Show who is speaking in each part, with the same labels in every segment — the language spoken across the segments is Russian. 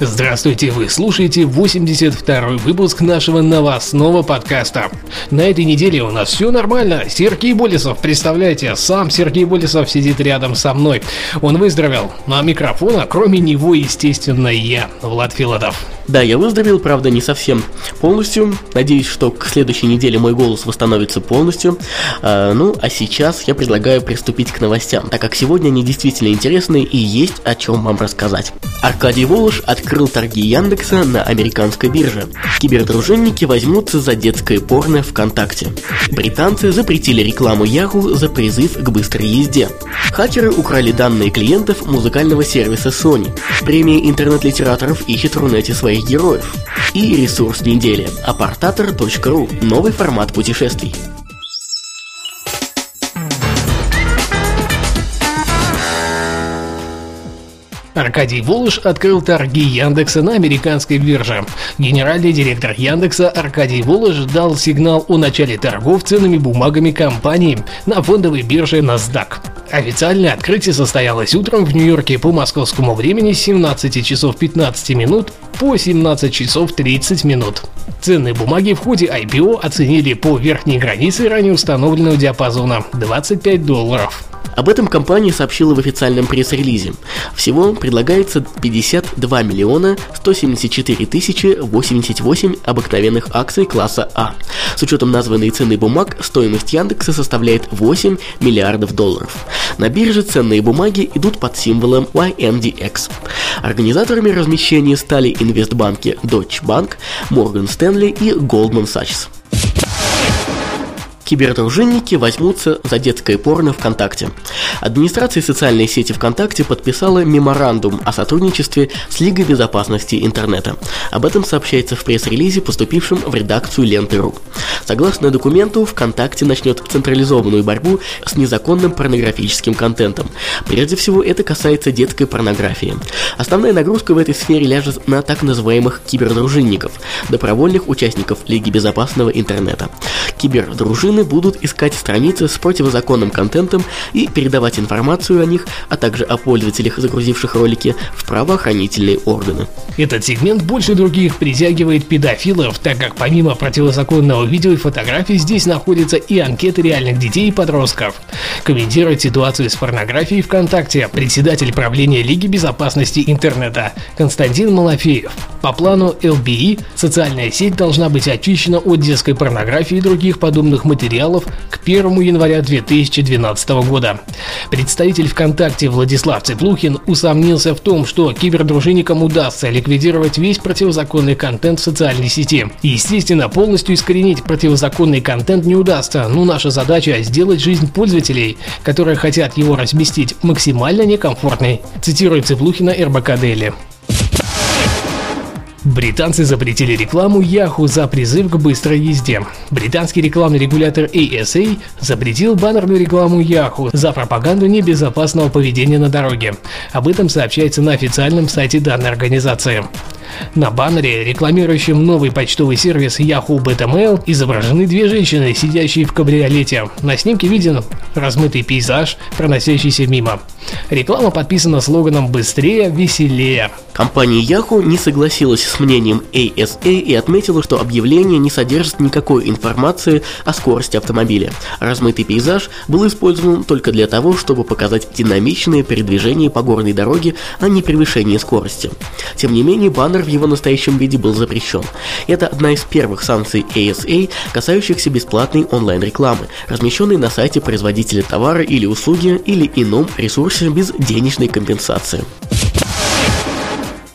Speaker 1: Здравствуйте, вы слушаете 82-й выпуск нашего новостного подкаста. На этой неделе у нас все нормально. Сергей Болесов, представляете, сам Сергей Болесов сидит рядом со мной. Он выздоровел, а микрофона, кроме него, естественно, я, Влад Филатов.
Speaker 2: Да, я выздоровел, правда, не совсем полностью. Надеюсь, что к следующей неделе мой голос восстановится полностью. А, ну, а сейчас я предлагаю приступить к новостям, так как сегодня они действительно интересные и есть о чем вам рассказать. Аркадий Волош открыл торги Яндекса на американской бирже. Кибердружинники возьмутся за детское порно ВКонтакте. Британцы запретили рекламу Yahoo за призыв к быстрой езде. Хакеры украли данные клиентов музыкального сервиса Sony. Премия интернет-литераторов ищет в Рунете своих своих героев. И ресурс недели – апортатор.ру – новый формат путешествий.
Speaker 1: Аркадий Волош открыл торги Яндекса на американской бирже. Генеральный директор Яндекса Аркадий Волош дал сигнал о начале торгов ценными бумагами компании на фондовой бирже NASDAQ. Официальное открытие состоялось утром в Нью-Йорке по московскому времени с 17 часов 15 минут по 17 часов 30 минут. Ценные бумаги в ходе IPO оценили по верхней границе ранее установленного диапазона 25 долларов.
Speaker 2: Об этом компания сообщила в официальном пресс-релизе. Всего предлагается 52 миллиона 174 тысячи 88 обыкновенных акций класса А. С учетом названной цены бумаг, стоимость Яндекса составляет 8 миллиардов долларов. На бирже ценные бумаги идут под символом YNDX. Организаторами размещения стали инвестбанки Deutsche Bank, Morgan Stanley и Goldman Sachs. Кибердружинники возьмутся за детское порно ВКонтакте. Администрация социальной сети ВКонтакте подписала меморандум о сотрудничестве с Лигой безопасности интернета. Об этом сообщается в пресс-релизе, поступившем в редакцию Ленты.ру. Согласно документу, ВКонтакте начнет централизованную борьбу с незаконным порнографическим контентом. Прежде всего, это касается детской порнографии. Основная нагрузка в этой сфере ляжет на так называемых кибердружинников, добровольных участников Лиги безопасного интернета. Кибердружины стороны будут искать страницы с противозаконным контентом и передавать информацию о них, а также о пользователях, загрузивших ролики, в правоохранительные органы.
Speaker 1: Этот сегмент больше других притягивает педофилов, так как помимо противозаконного видео и фотографий здесь находятся и анкеты реальных детей и подростков. Комментирует ситуацию с порнографией ВКонтакте председатель правления Лиги безопасности интернета Константин Малафеев. По плану ЛБИ социальная сеть должна быть очищена от детской порнографии и других подобных материалов к 1 января 2012 года. Представитель ВКонтакте Владислав Цеплухин усомнился в том, что кибердружинникам удастся ликвидировать весь противозаконный контент в социальной сети. Естественно, полностью искоренить противозаконный контент не удастся, но наша задача сделать жизнь пользователей, которые хотят его разместить, максимально некомфортной, цитирует Цеплухина РБК Дели. Британцы запретили рекламу Yahoo за призыв к быстрой езде. Британский рекламный регулятор ASA запретил баннерную рекламу Yahoo за пропаганду небезопасного поведения на дороге. Об этом сообщается на официальном сайте данной организации. На баннере, рекламирующем новый почтовый сервис Yahoo Beta Mail, изображены две женщины, сидящие в кабриолете. На снимке виден размытый пейзаж, проносящийся мимо. Реклама подписана слоганом «Быстрее, веселее».
Speaker 2: Компания Yahoo не согласилась с мнением ASA и отметила, что объявление не содержит никакой информации о скорости автомобиля. Размытый пейзаж был использован только для того, чтобы показать динамичное передвижение по горной дороге, а не превышение скорости. Тем не менее, баннер в его настоящем виде был запрещен. Это одна из первых санкций ASA, касающихся бесплатной онлайн-рекламы, размещенной на сайте производителя товара или услуги или ином ресурсе без денежной компенсации.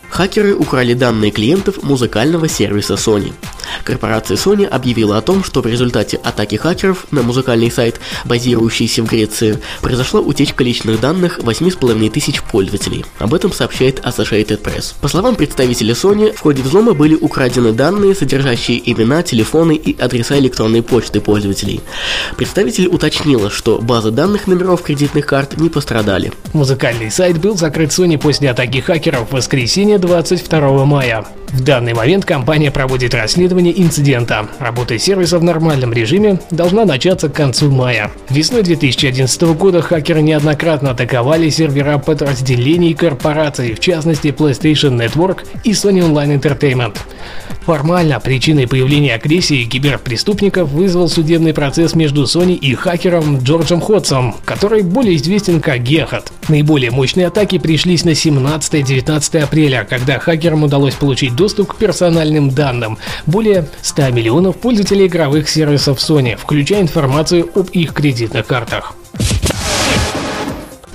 Speaker 2: Хакеры украли данные клиентов музыкального сервиса Sony. Корпорация Sony объявила о том, что в результате атаки хакеров на музыкальный сайт, базирующийся в Греции, произошла утечка личных данных 8,5 тысяч пользователей. Об этом сообщает Associated Press. По словам представителя Sony, в ходе взлома были украдены данные, содержащие имена, телефоны и адреса электронной почты пользователей. Представитель уточнила, что базы данных номеров кредитных карт не пострадали.
Speaker 1: Музыкальный сайт был закрыт Sony после атаки хакеров в воскресенье 22 мая. В данный момент компания проводит расследование инцидента. Работа сервиса в нормальном режиме должна начаться к концу мая. Весной 2011 года хакеры неоднократно атаковали сервера подразделений корпораций, в частности PlayStation Network и Sony Online Entertainment. Формально причиной появления агрессии киберпреступников вызвал судебный процесс между Sony и хакером Джорджем Ходсом, который более известен как Гехат. Наиболее мощные атаки пришлись на 17-19 апреля, когда хакерам удалось получить доступ к персональным данным более 100 миллионов пользователей игровых сервисов Sony, включая информацию об их кредитных картах.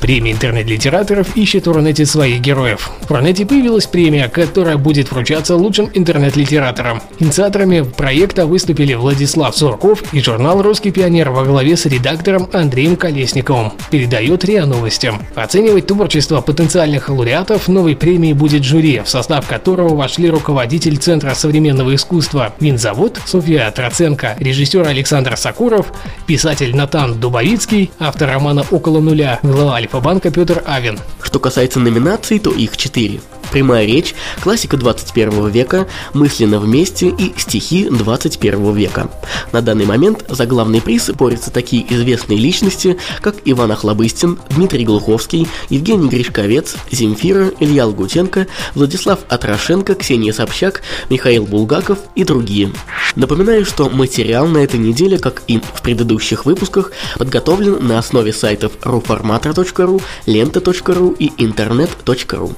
Speaker 1: Премия интернет-литераторов ищет в Рунете своих героев. В Рунете появилась премия, которая будет вручаться лучшим интернет-литераторам. Инициаторами проекта выступили Владислав Сурков и журнал «Русский пионер» во главе с редактором Андреем Колесниковым. Передает РИА Новости. Оценивать творчество потенциальных лауреатов новой премии будет жюри, в состав которого вошли руководитель Центра современного искусства Винзавод Софья Троценко, режиссер Александр Сакуров, писатель Натан Дубовицкий, автор романа «Около нуля», глава Альфа-банка Петр Авен.
Speaker 2: Что касается номинаций, то их четыре. Прямая речь, классика 21 века, мысленно вместе и стихи 21 века. На данный момент за главный приз борются такие известные личности, как Иван Охлобыстин, Дмитрий Глуховский, Евгений Гришковец, Земфира, Илья Лгутенко, Владислав Атрошенко, Ксения Собчак, Михаил Булгаков и другие. Напоминаю, что материал на этой неделе, как и в предыдущих выпусках, подготовлен на основе сайтов ruformatra.ru, lenta.ru и internet.ru.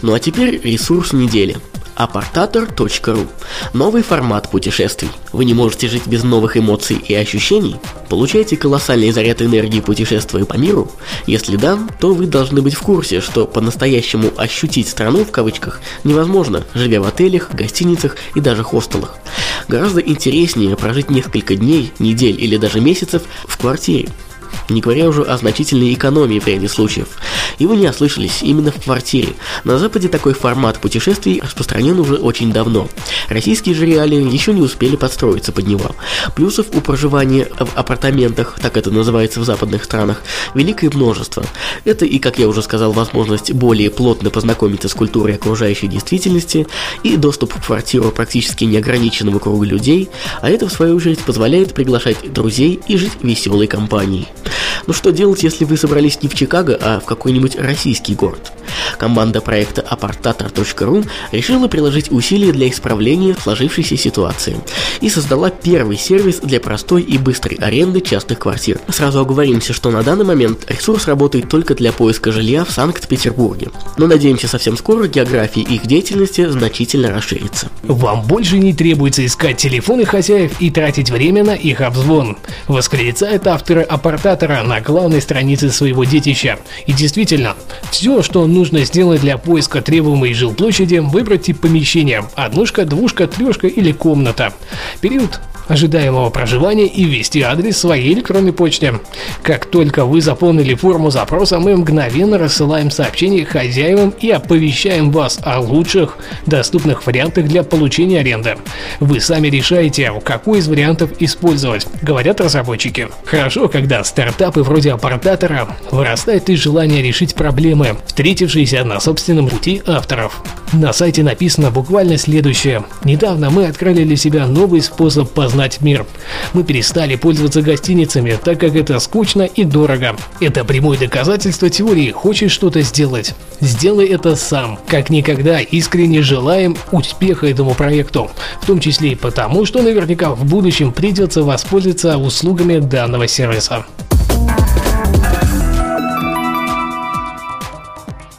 Speaker 2: Ну а теперь ресурс недели. Апортатор.ру Новый формат путешествий. Вы не можете жить без новых эмоций и ощущений? Получаете колоссальный заряд энергии путешествуя по миру? Если да, то вы должны быть в курсе, что по-настоящему ощутить страну в кавычках невозможно, живя в отелях, гостиницах и даже хостелах. Гораздо интереснее прожить несколько дней, недель или даже месяцев в квартире не говоря уже о значительной экономии в ряде случаев. И вы не ослышались, именно в квартире. На Западе такой формат путешествий распространен уже очень давно. Российские же реалии еще не успели подстроиться под него. Плюсов у проживания в апартаментах, так это называется в западных странах, великое множество. Это и, как я уже сказал, возможность более плотно познакомиться с культурой окружающей действительности и доступ в квартиру практически неограниченного круга людей, а это в свою очередь позволяет приглашать друзей и жить веселой компанией. Ну что делать, если вы собрались не в Чикаго, а в какой-нибудь российский город? Команда проекта апортатор.ру решила приложить усилия для исправления сложившейся ситуации и создала первый сервис для простой и быстрой аренды частных квартир. Сразу оговоримся, что на данный момент ресурс работает только для поиска жилья в Санкт-Петербурге, но надеемся совсем скоро география их деятельности значительно расширится.
Speaker 1: Вам больше не требуется искать телефоны хозяев и тратить время на их обзвон, восклицают авторы апортатора на главной странице своего детища. И действительно, все, что нужно сделать для поиска требуемой жилплощади, выбрать тип помещения – однушка, двушка, трешка или комната. Период ожидаемого проживания и ввести адрес своей электронной почты. Как только вы заполнили форму запроса, мы мгновенно рассылаем сообщение хозяевам и оповещаем вас о лучших доступных вариантах для получения аренды. Вы сами решаете, какой из вариантов использовать, говорят разработчики. Хорошо, когда стартапы вроде аппаратора вырастают из желания решить проблемы, встретившиеся на собственном пути авторов. На сайте написано буквально следующее. Недавно мы открыли для себя новый способ познать мир. Мы перестали пользоваться гостиницами, так как это скучно и дорого. Это прямое доказательство теории «хочешь что-то сделать». Сделай это сам. Как никогда искренне желаем успеха этому проекту. В том числе и потому, что наверняка в будущем придется воспользоваться услугами данного сервиса.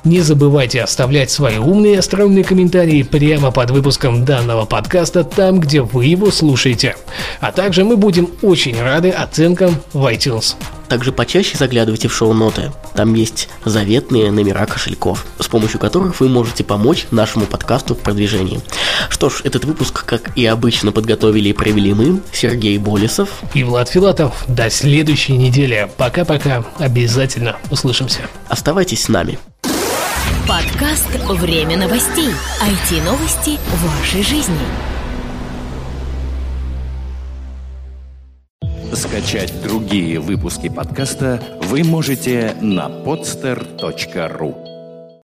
Speaker 1: Не забывайте оставлять свои умные и остроумные комментарии прямо под выпуском данного подкаста там, где вы его слушаете. А также мы будем очень рады оценкам в iTunes.
Speaker 2: Также почаще заглядывайте в шоу-ноты. Там есть заветные номера кошельков, с помощью которых вы можете помочь нашему подкасту в продвижении. Что ж, этот выпуск, как и обычно, подготовили и провели мы, Сергей Болесов
Speaker 1: и Влад Филатов. До следующей недели. Пока-пока. Обязательно услышимся.
Speaker 2: Оставайтесь с нами.
Speaker 3: Подкаст «Время новостей». IT-новости вашей жизни.
Speaker 4: Скачать другие выпуски подкаста вы можете на podster.ru